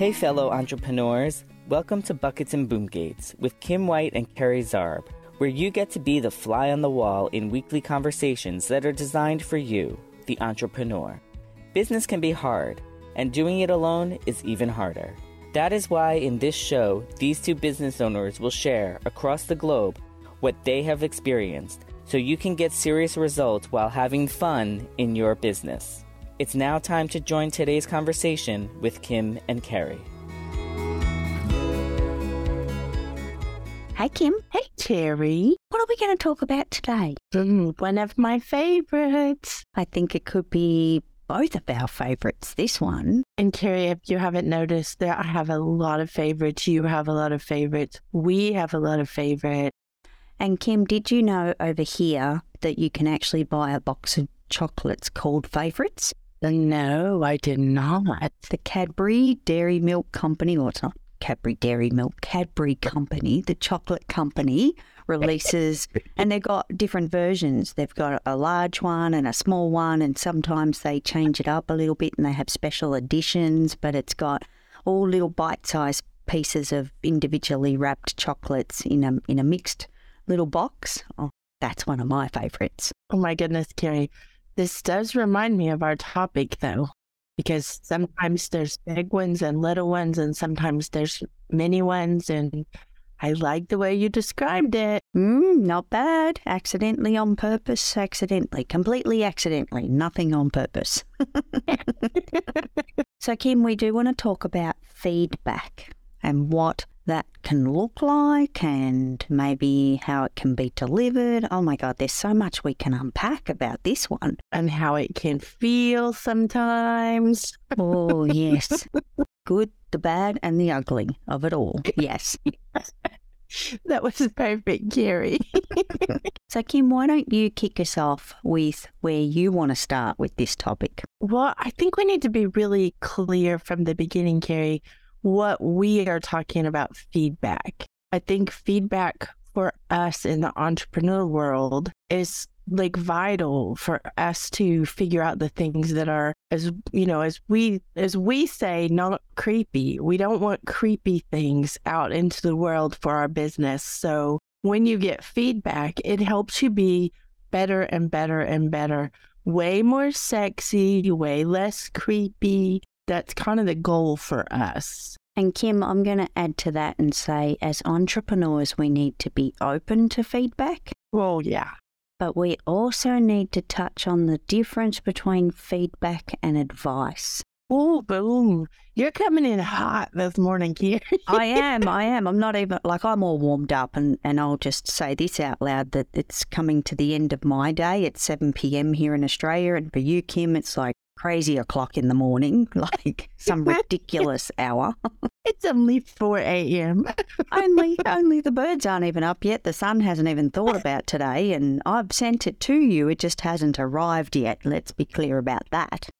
Hey, fellow entrepreneurs. Welcome to Buckets and Boomgates with Kim White and Kerry Zarb, where you get to be the fly on the wall in weekly conversations that are designed for you, the entrepreneur. Business can be hard, and doing it alone is even harder. That is why in this show, these two business owners will share across the globe what they have experienced so you can get serious results while having fun in your business. It's now time to join today's conversation with Kim and Kerry. Hey, Kim. Hey, Kerry. What are we going to talk about today? Mm, one of my favorites. I think it could be both of our favorites, this one. And Kerry, if you haven't noticed, there I have a lot of favorites. You have a lot of favorites. We have a lot of favorites. And Kim, did you know over here that you can actually buy a box of chocolates called Favourites? No, I did not. The Cadbury Dairy Milk Company, or it's not Cadbury Dairy Milk, Cadbury Company, the chocolate company, releases, and they've got different versions. They've got a large one and a small one, and sometimes they change it up a little bit and they have special editions, but it's got all little bite sized pieces of individually wrapped chocolates in a, in a mixed little box. Oh, that's one of my favorites. Oh my goodness, Kerry. This does remind me of our topic, though, because sometimes there's big ones and little ones, and sometimes there's mini ones. And I like the way you described it. Mm, not bad. Accidentally on purpose, accidentally, completely accidentally, nothing on purpose. so, Kim, we do want to talk about feedback and what that can look like and maybe how it can be delivered. Oh my God, there's so much we can unpack about this one. And how it can feel sometimes. Oh, yes. Good, the bad, and the ugly of it all. Yes. that was perfect, Kerry. so, Kim, why don't you kick us off with where you want to start with this topic? Well, I think we need to be really clear from the beginning, Kerry, what we are talking about feedback. I think feedback for us in the entrepreneur world is like vital for us to figure out the things that are as you know as we as we say not creepy. We don't want creepy things out into the world for our business. So when you get feedback it helps you be better and better and better. Way more sexy way less creepy that's kind of the goal for us. And Kim, I'm going to add to that and say, as entrepreneurs, we need to be open to feedback. Well, yeah. But we also need to touch on the difference between feedback and advice. Oh, boom. You're coming in hot this morning, Kim. I am. I am. I'm not even like I'm all warmed up, and, and I'll just say this out loud that it's coming to the end of my day. It's 7 p.m. here in Australia. And for you, Kim, it's like crazy o'clock in the morning, like some ridiculous hour. It's only 4 a.m. only, only the birds aren't even up yet. The sun hasn't even thought about today, and I've sent it to you. It just hasn't arrived yet. Let's be clear about that.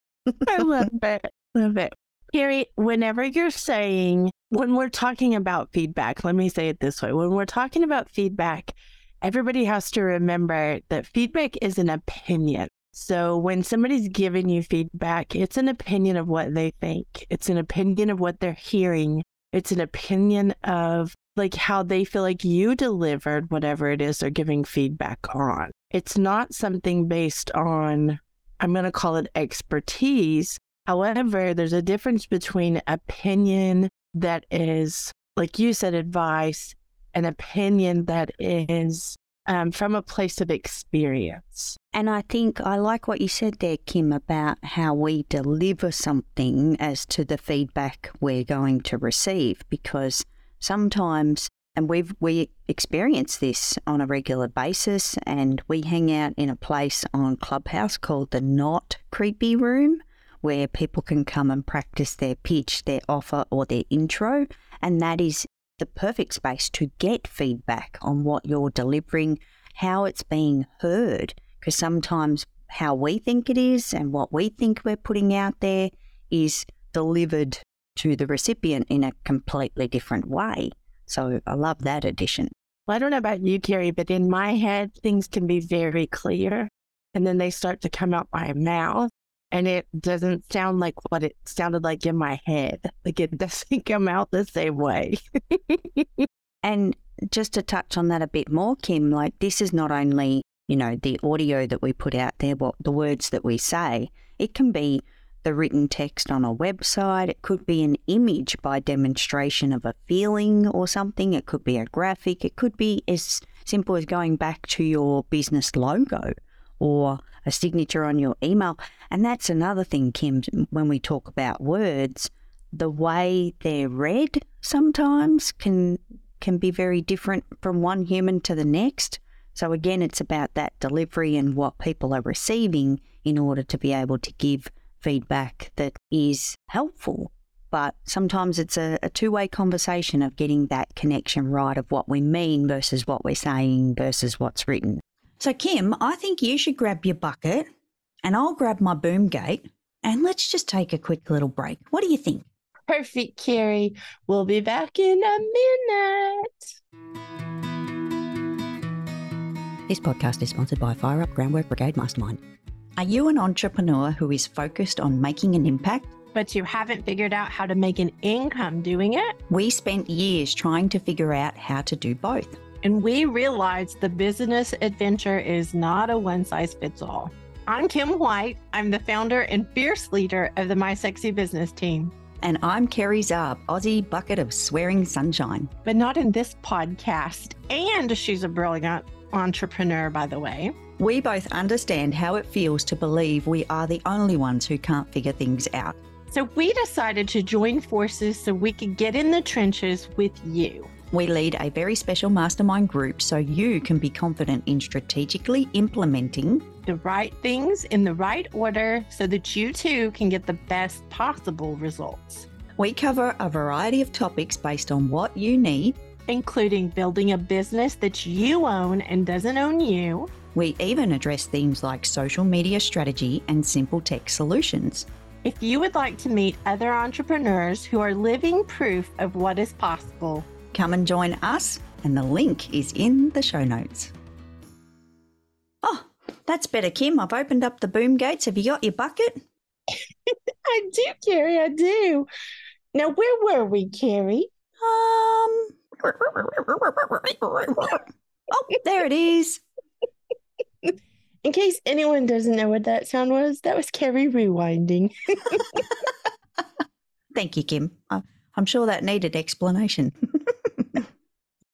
I love it. Love it. Carrie, whenever you're saying, when we're talking about feedback, let me say it this way when we're talking about feedback, everybody has to remember that feedback is an opinion. So when somebody's giving you feedback, it's an opinion of what they think, it's an opinion of what they're hearing, it's an opinion of like how they feel like you delivered whatever it is they're giving feedback on. It's not something based on, I'm going to call it expertise, However, there's a difference between opinion that is, like you said, advice, an opinion that is um, from a place of experience. And I think I like what you said there, Kim, about how we deliver something as to the feedback we're going to receive, because sometimes, and we've we experience this on a regular basis, and we hang out in a place on Clubhouse called the Not Creepy Room where people can come and practice their pitch, their offer, or their intro. And that is the perfect space to get feedback on what you're delivering, how it's being heard. Because sometimes how we think it is and what we think we're putting out there is delivered to the recipient in a completely different way. So I love that addition. Well, I don't know about you, Kerry, but in my head, things can be very clear. And then they start to come out my mouth and it doesn't sound like what it sounded like in my head. Like it doesn't come out the same way. and just to touch on that a bit more, Kim, like this is not only, you know, the audio that we put out there, what the words that we say, it can be the written text on a website, it could be an image by demonstration of a feeling or something, it could be a graphic, it could be as simple as going back to your business logo or a signature on your email. And that's another thing, Kim, when we talk about words, the way they're read sometimes can can be very different from one human to the next. So again, it's about that delivery and what people are receiving in order to be able to give feedback that is helpful. But sometimes it's a, a two way conversation of getting that connection right of what we mean versus what we're saying versus what's written. So, Kim, I think you should grab your bucket and I'll grab my boom gate and let's just take a quick little break. What do you think? Perfect, Kerry. We'll be back in a minute. This podcast is sponsored by Fire Up Groundwork Brigade Mastermind. Are you an entrepreneur who is focused on making an impact? But you haven't figured out how to make an income doing it? We spent years trying to figure out how to do both. And we realized the business adventure is not a one size fits all. I'm Kim White. I'm the founder and fierce leader of the My Sexy Business team. And I'm Kerry Zarb, Aussie bucket of swearing sunshine. But not in this podcast. And she's a brilliant entrepreneur, by the way. We both understand how it feels to believe we are the only ones who can't figure things out. So we decided to join forces so we could get in the trenches with you. We lead a very special mastermind group so you can be confident in strategically implementing the right things in the right order so that you too can get the best possible results. We cover a variety of topics based on what you need, including building a business that you own and doesn't own you. We even address themes like social media strategy and simple tech solutions. If you would like to meet other entrepreneurs who are living proof of what is possible, Come and join us, and the link is in the show notes. Oh, that's better, Kim. I've opened up the boom gates. Have you got your bucket? I do, Kerry. I do. Now, where were we, Kerry? Um. Oh, there it is. In case anyone doesn't know what that sound was, that was Kerry rewinding. Thank you, Kim. I'm sure that needed explanation.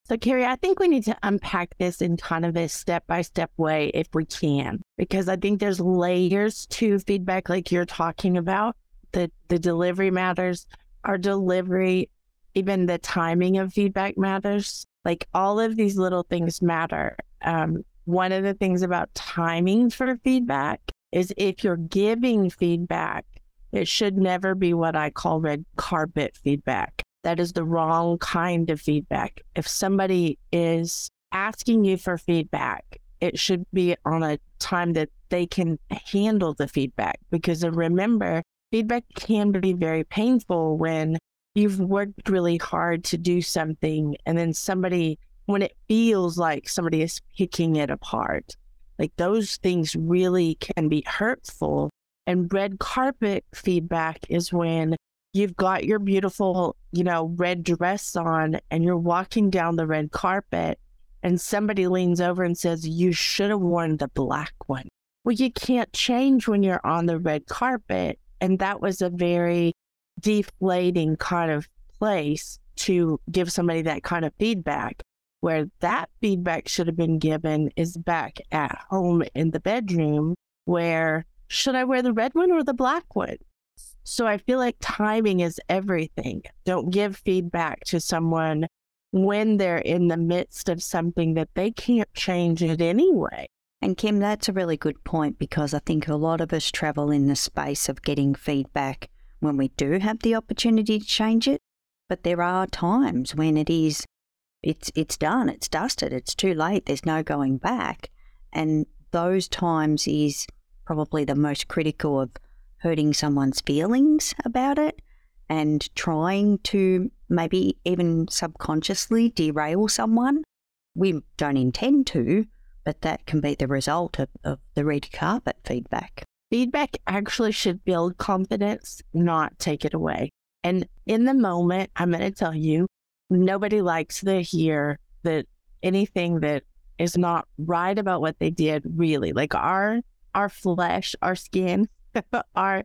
So, Kerry, I think we need to unpack this in kind of a step by step way if we can, because I think there's layers to feedback, like you're talking about. The, the delivery matters, our delivery, even the timing of feedback matters. Like all of these little things matter. Um, one of the things about timing for feedback is if you're giving feedback, it should never be what I call red carpet feedback that is the wrong kind of feedback. If somebody is asking you for feedback, it should be on a time that they can handle the feedback. Because remember, feedback can be very painful when you've worked really hard to do something and then somebody, when it feels like somebody is picking it apart, like those things really can be hurtful. And red carpet feedback is when you've got your beautiful, you know, red dress on and you're walking down the red carpet and somebody leans over and says, You should have worn the black one. Well, you can't change when you're on the red carpet. And that was a very deflating kind of place to give somebody that kind of feedback. Where that feedback should have been given is back at home in the bedroom, where should I wear the red one or the black one? So I feel like timing is everything. Don't give feedback to someone when they're in the midst of something that they can't change it anyway. And Kim, that's a really good point because I think a lot of us travel in the space of getting feedback when we do have the opportunity to change it. But there are times when it is, it's, it's done, it's dusted, it's too late, there's no going back. And those times is probably the most critical of hurting someone's feelings about it and trying to maybe even subconsciously derail someone. We don't intend to, but that can be the result of, of the red carpet feedback. Feedback actually should build confidence, not take it away. And in the moment, I'm going to tell you, nobody likes to hear that anything that is not right about what they did really like our our flesh our skin our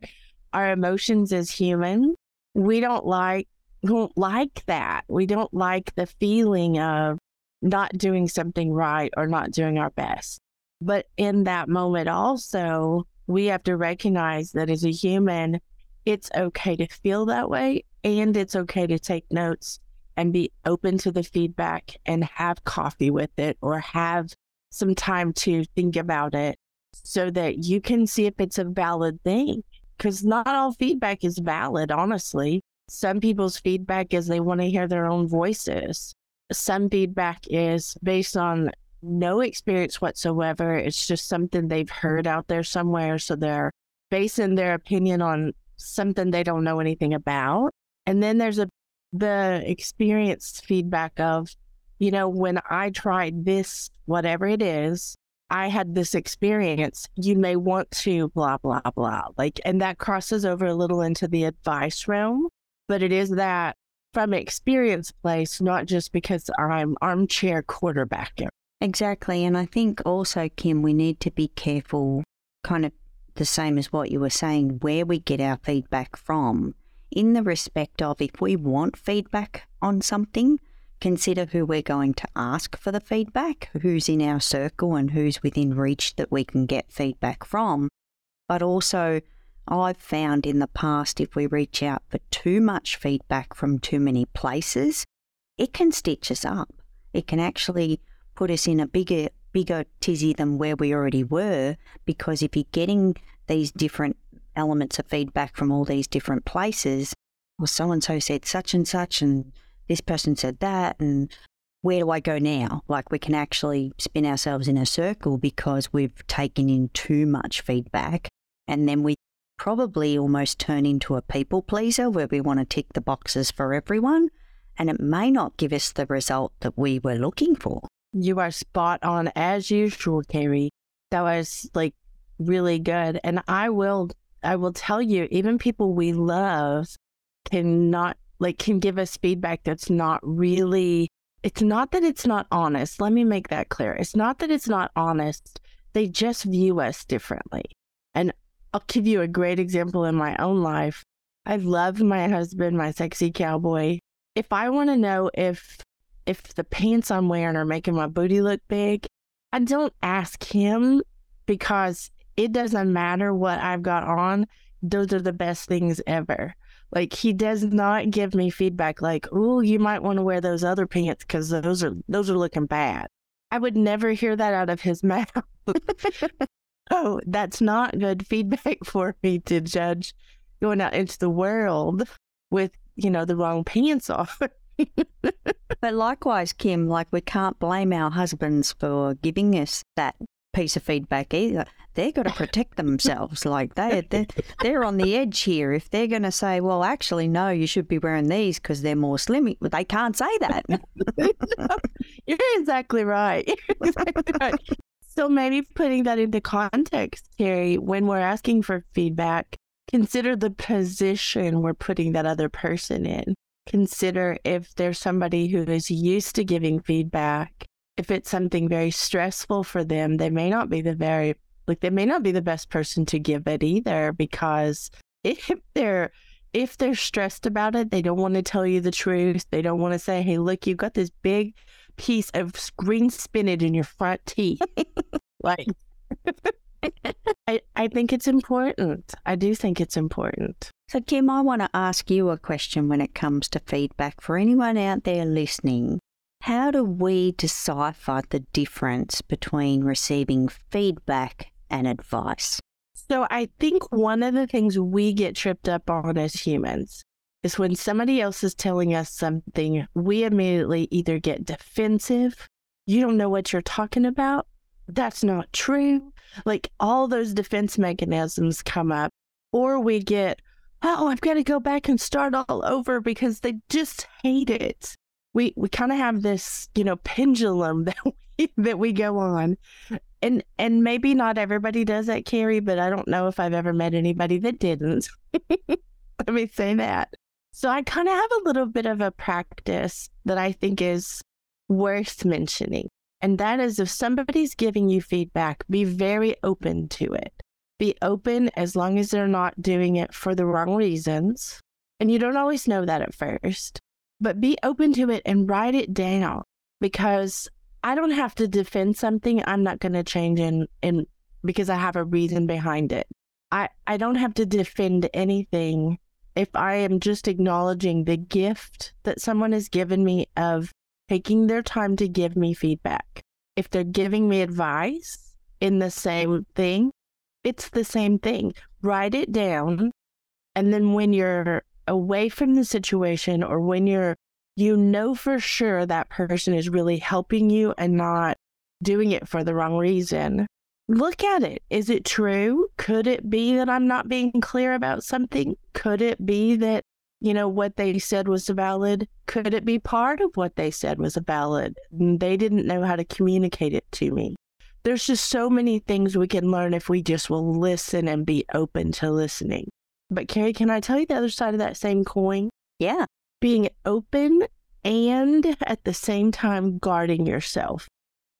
our emotions as humans we don't like don't like that we don't like the feeling of not doing something right or not doing our best but in that moment also we have to recognize that as a human it's okay to feel that way and it's okay to take notes and be open to the feedback and have coffee with it or have some time to think about it so that you can see if it's a valid thing. Because not all feedback is valid, honestly. Some people's feedback is they want to hear their own voices. Some feedback is based on no experience whatsoever. It's just something they've heard out there somewhere. So they're basing their opinion on something they don't know anything about. And then there's a the experienced feedback of, you know, when I tried this, whatever it is, I had this experience. You may want to blah, blah, blah. Like, and that crosses over a little into the advice realm, but it is that from experience place, not just because I'm armchair quarterbacking. Exactly. And I think also, Kim, we need to be careful, kind of the same as what you were saying, where we get our feedback from in the respect of if we want feedback on something, consider who we're going to ask for the feedback, who's in our circle and who's within reach that we can get feedback from. But also, I've found in the past if we reach out for too much feedback from too many places, it can stitch us up. It can actually put us in a bigger bigger tizzy than where we already were because if you're getting these different elements of feedback from all these different places. Well, so and so said such and such, and this person said that, and where do I go now? Like we can actually spin ourselves in a circle because we've taken in too much feedback, and then we probably almost turn into a people pleaser where we want to tick the boxes for everyone, and it may not give us the result that we were looking for. You are spot on as usual, Kerry. That was like really good. And I will I will tell you, even people we love cannot like can give us feedback that's not really it's not that it's not honest. Let me make that clear. It's not that it's not honest. They just view us differently. And I'll give you a great example in my own life. I love my husband, my sexy cowboy. If I want to know if if the pants I'm wearing are making my booty look big, I don't ask him because it doesn't matter what I've got on. Those are the best things ever. Like he does not give me feedback like, "Oh, you might want to wear those other pants because those are those are looking bad." I would never hear that out of his mouth. oh, that's not good feedback for me to judge going out into the world with, you know, the wrong pants on. But likewise, Kim, like we can't blame our husbands for giving us that piece of feedback either. They've got to protect themselves. like they, they're, they're on the edge here. If they're going to say, well, actually, no, you should be wearing these because they're more slim, they can't say that. You're exactly right. You're exactly right. So maybe putting that into context, Kerry, when we're asking for feedback, consider the position we're putting that other person in. Consider if there's somebody who is used to giving feedback if it's something very stressful for them, they may not be the very like they may not be the best person to give it either because if they're if they're stressed about it, they don't want to tell you the truth. They don't want to say, "Hey, look, you've got this big piece of green spinach in your front teeth." like I, I think it's important. I do think it's important. So, Kim, I want to ask you a question when it comes to feedback for anyone out there listening. How do we decipher the difference between receiving feedback and advice? So, I think one of the things we get tripped up on as humans is when somebody else is telling us something, we immediately either get defensive, you don't know what you're talking about, that's not true. Like all those defense mechanisms come up, or we get, oh, I've got to go back and start all over because they just hate it we we kind of have this you know pendulum that we that we go on. And and maybe not everybody does that, Kerry, but I don't know if I've ever met anybody that didn't. Let me say that. So I kind of have a little bit of a practice that I think is worth mentioning. And that is if somebody's giving you feedback, be very open to it. Be open as long as they're not doing it for the wrong reasons. And you don't always know that at first, but be open to it and write it down because I don't have to defend something I'm not going to change in, in because I have a reason behind it. I, I don't have to defend anything if I am just acknowledging the gift that someone has given me of taking their time to give me feedback. If they're giving me advice in the same thing, it's the same thing. Write it down. And then when you're away from the situation or when you're, you know for sure that person is really helping you and not doing it for the wrong reason, look at it. Is it true? Could it be that I'm not being clear about something? Could it be that, you know, what they said was valid? Could it be part of what they said was valid? They didn't know how to communicate it to me. There's just so many things we can learn if we just will listen and be open to listening. But Kerry, can I tell you the other side of that same coin? Yeah. Being open and at the same time guarding yourself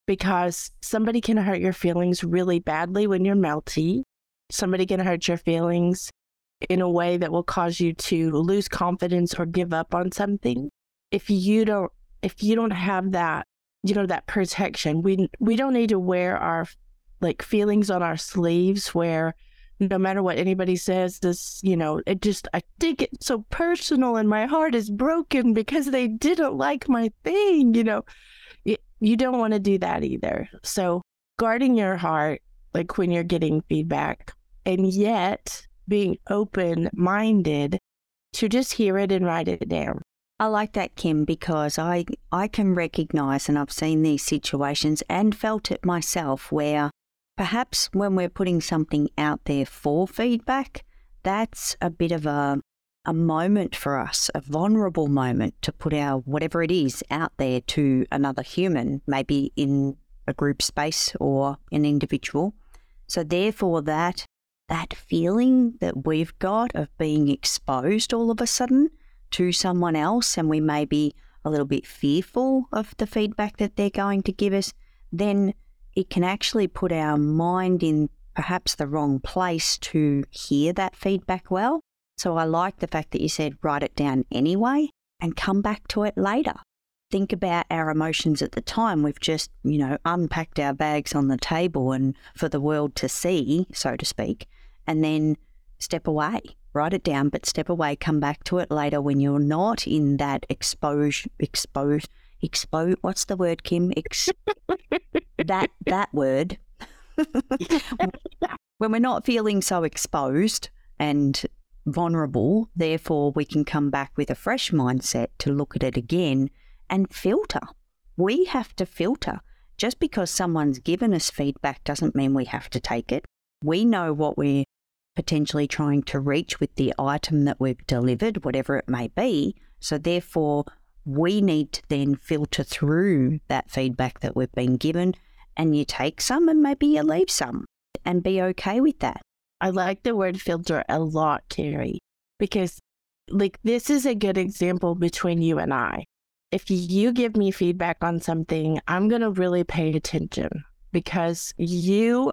because somebody can hurt your feelings really badly when you're melty. Somebody can hurt your feelings in a way that will cause you to lose confidence or give up on something. If you don't if you don't have that, you know, that protection, we we don't need to wear our like feelings on our sleeves where no matter what anybody says, this, you know, it just, I take it so personal and my heart is broken because they didn't like my thing, you know you don't want to do that either. So, guarding your heart, like when you're getting feedback, and yet being open minded to just hear it and write it down. I like that, Kim, because I, I can recognize, and I've seen these situations and felt it myself, where perhaps when we're putting something out there for feedback, that's a bit of a a moment for us, a vulnerable moment to put our whatever it is out there to another human, maybe in a group space or an individual. So therefore that that feeling that we've got of being exposed all of a sudden to someone else and we may be a little bit fearful of the feedback that they're going to give us, then it can actually put our mind in perhaps the wrong place to hear that feedback well. So I like the fact that you said write it down anyway and come back to it later. Think about our emotions at the time. We've just, you know, unpacked our bags on the table and for the world to see, so to speak, and then step away. Write it down, but step away, come back to it later when you're not in that expose, expose, expose. What's the word, Kim? Ex- that that word. when we're not feeling so exposed and vulnerable. Therefore, we can come back with a fresh mindset to look at it again and filter. We have to filter. Just because someone's given us feedback doesn't mean we have to take it. We know what we're potentially trying to reach with the item that we've delivered, whatever it may be. So, therefore, we need to then filter through that feedback that we've been given, and you take some and maybe you leave some and be okay with that. I like the word filter a lot, Kerry, because like this is a good example between you and I. If you give me feedback on something, I'm going to really pay attention because you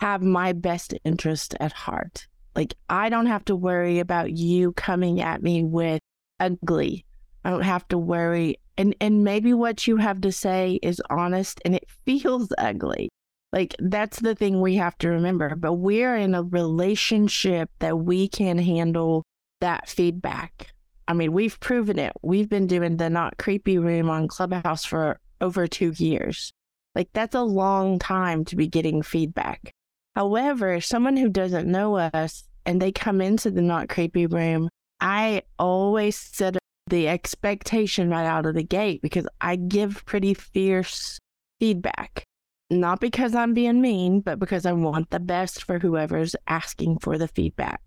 have my best interest at heart. Like, I don't have to worry about you coming at me with ugly. I don't have to worry. And, and maybe what you have to say is honest and it feels ugly. Like that's the thing we have to remember. But we're in a relationship that we can handle that feedback. I mean, we've proven it. We've been doing the not creepy room on Clubhouse for over two years. Like that's a long time to be getting feedback. However, someone who doesn't know us and they come into the not creepy room, I always set the expectation right out of the gate because I give pretty fierce feedback not because I'm being mean, but because I want the best for whoever's asking for the feedback.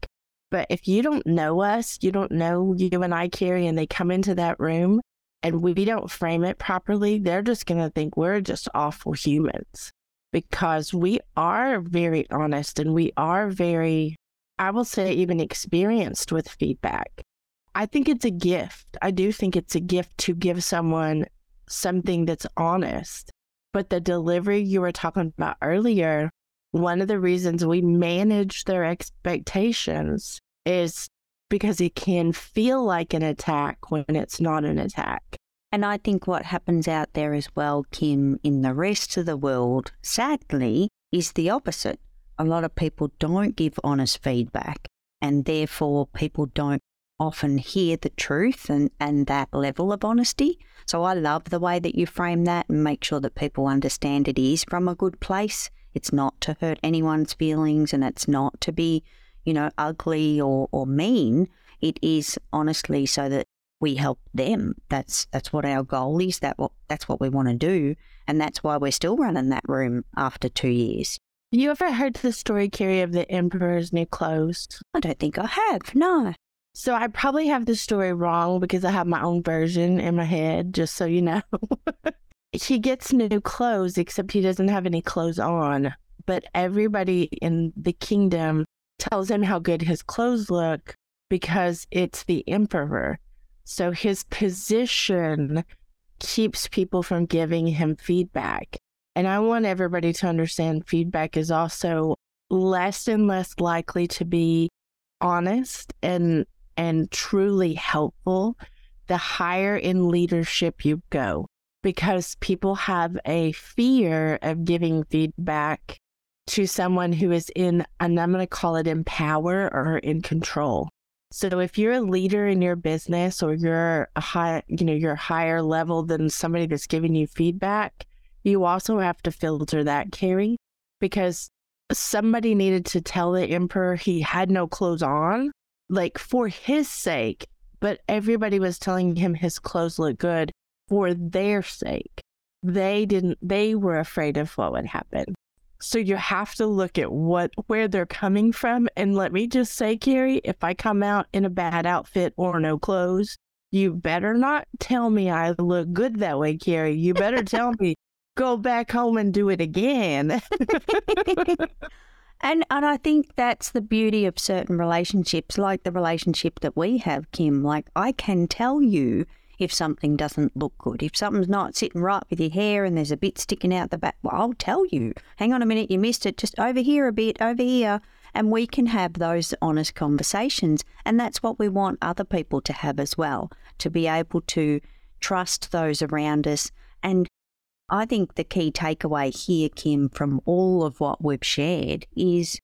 But if you don't know us, you don't know you and I, Kerry, and they come into that room, and we don't frame it properly, they're just going to think we're just awful humans because we are very honest and we are very, I will say, even experienced with feedback. I think it's a gift. I do think it's a gift to give someone something that's honest. But the delivery you were talking about earlier, one of the reasons we manage their expectations is because it can feel like an attack when it's not an attack. And I think what happens out there as well, Kim, in the rest of the world, sadly, is the opposite. A lot of people don't give honest feedback, and therefore people don't often hear the truth and, and that level of honesty. So I love the way that you frame that and make sure that people understand it is from a good place. It's not to hurt anyone's feelings and it's not to be, you know, ugly or, or mean. It is honestly so that we help them. That's that's what our goal is. That what that's what we want to do, and that's why we're still running that room after two years. You ever heard the story, Kerry, of the Emperor's New Clothes? I don't think I have. No. So I probably have the story wrong because I have my own version in my head. Just so you know, he gets new clothes, except he doesn't have any clothes on. But everybody in the kingdom tells him how good his clothes look because it's the emperor. So his position keeps people from giving him feedback. And I want everybody to understand feedback is also less and less likely to be honest and and truly helpful the higher in leadership you go because people have a fear of giving feedback to someone who is in and I'm going to call it in power or in control. So if you're a leader in your business or you're a high, you know, you're higher level than somebody that's giving you feedback, you also have to filter that, Kerry, because somebody needed to tell the emperor he had no clothes on, like for his sake, but everybody was telling him his clothes look good for their sake. They didn't, they were afraid of what would happen. So you have to look at what where they're coming from. And let me just say, Kerry, if I come out in a bad outfit or no clothes, you better not tell me I look good that way, Kerry. You better tell me go back home and do it again. and and I think that's the beauty of certain relationships, like the relationship that we have, Kim. Like I can tell you if something doesn't look good. If something's not sitting right with your hair and there's a bit sticking out the back, well, I'll tell you. Hang on a minute, you missed it. Just over here a bit, over here. And we can have those honest conversations. And that's what we want other people to have as well, to be able to trust those around us. And I think the key takeaway here, Kim, from all of what we've shared is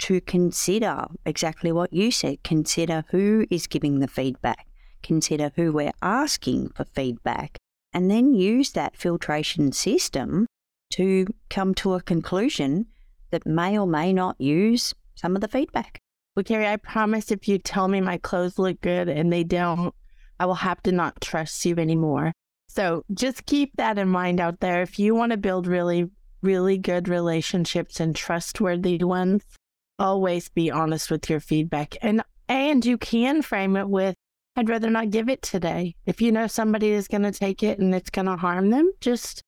to consider exactly what you said. Consider who is giving the feedback consider who we're asking for feedback, and then use that filtration system to come to a conclusion that may or may not use some of the feedback. Well, Kerry, I promise if you tell me my clothes look good and they don't, I will have to not trust you anymore. So just keep that in mind out there. If you want to build really, really good relationships and trustworthy ones, always be honest with your feedback. And and you can frame it with I'd rather not give it today. If you know somebody is going to take it and it's going to harm them, just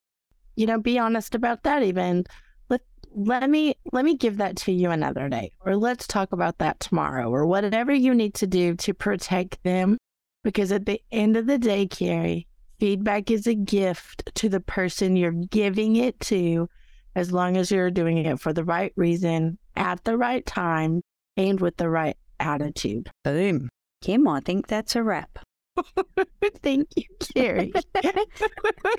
you know, be honest about that even. Let let me let me give that to you another day or let's talk about that tomorrow or whatever you need to do to protect them because at the end of the day, Kerry, feedback is a gift to the person you're giving it to as long as you're doing it for the right reason at the right time and with the right attitude. Boom. Kim, I think that's a wrap. Thank you, Kerry.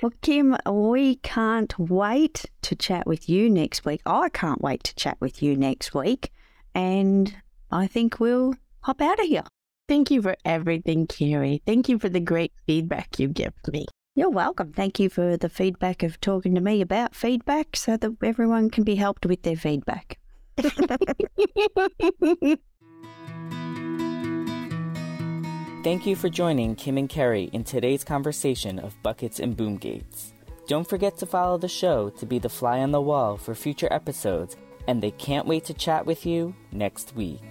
well, Kim, we can't wait to chat with you next week. I can't wait to chat with you next week. And I think we'll hop out of here. Thank you for everything, Kerry. Thank you for the great feedback you give me. You're welcome. Thank you for the feedback of talking to me about feedback so that everyone can be helped with their feedback. Thank you for joining Kim and Kerry in today's conversation of buckets and boom gates. Don't forget to follow the show to be the fly on the wall for future episodes, and they can't wait to chat with you next week.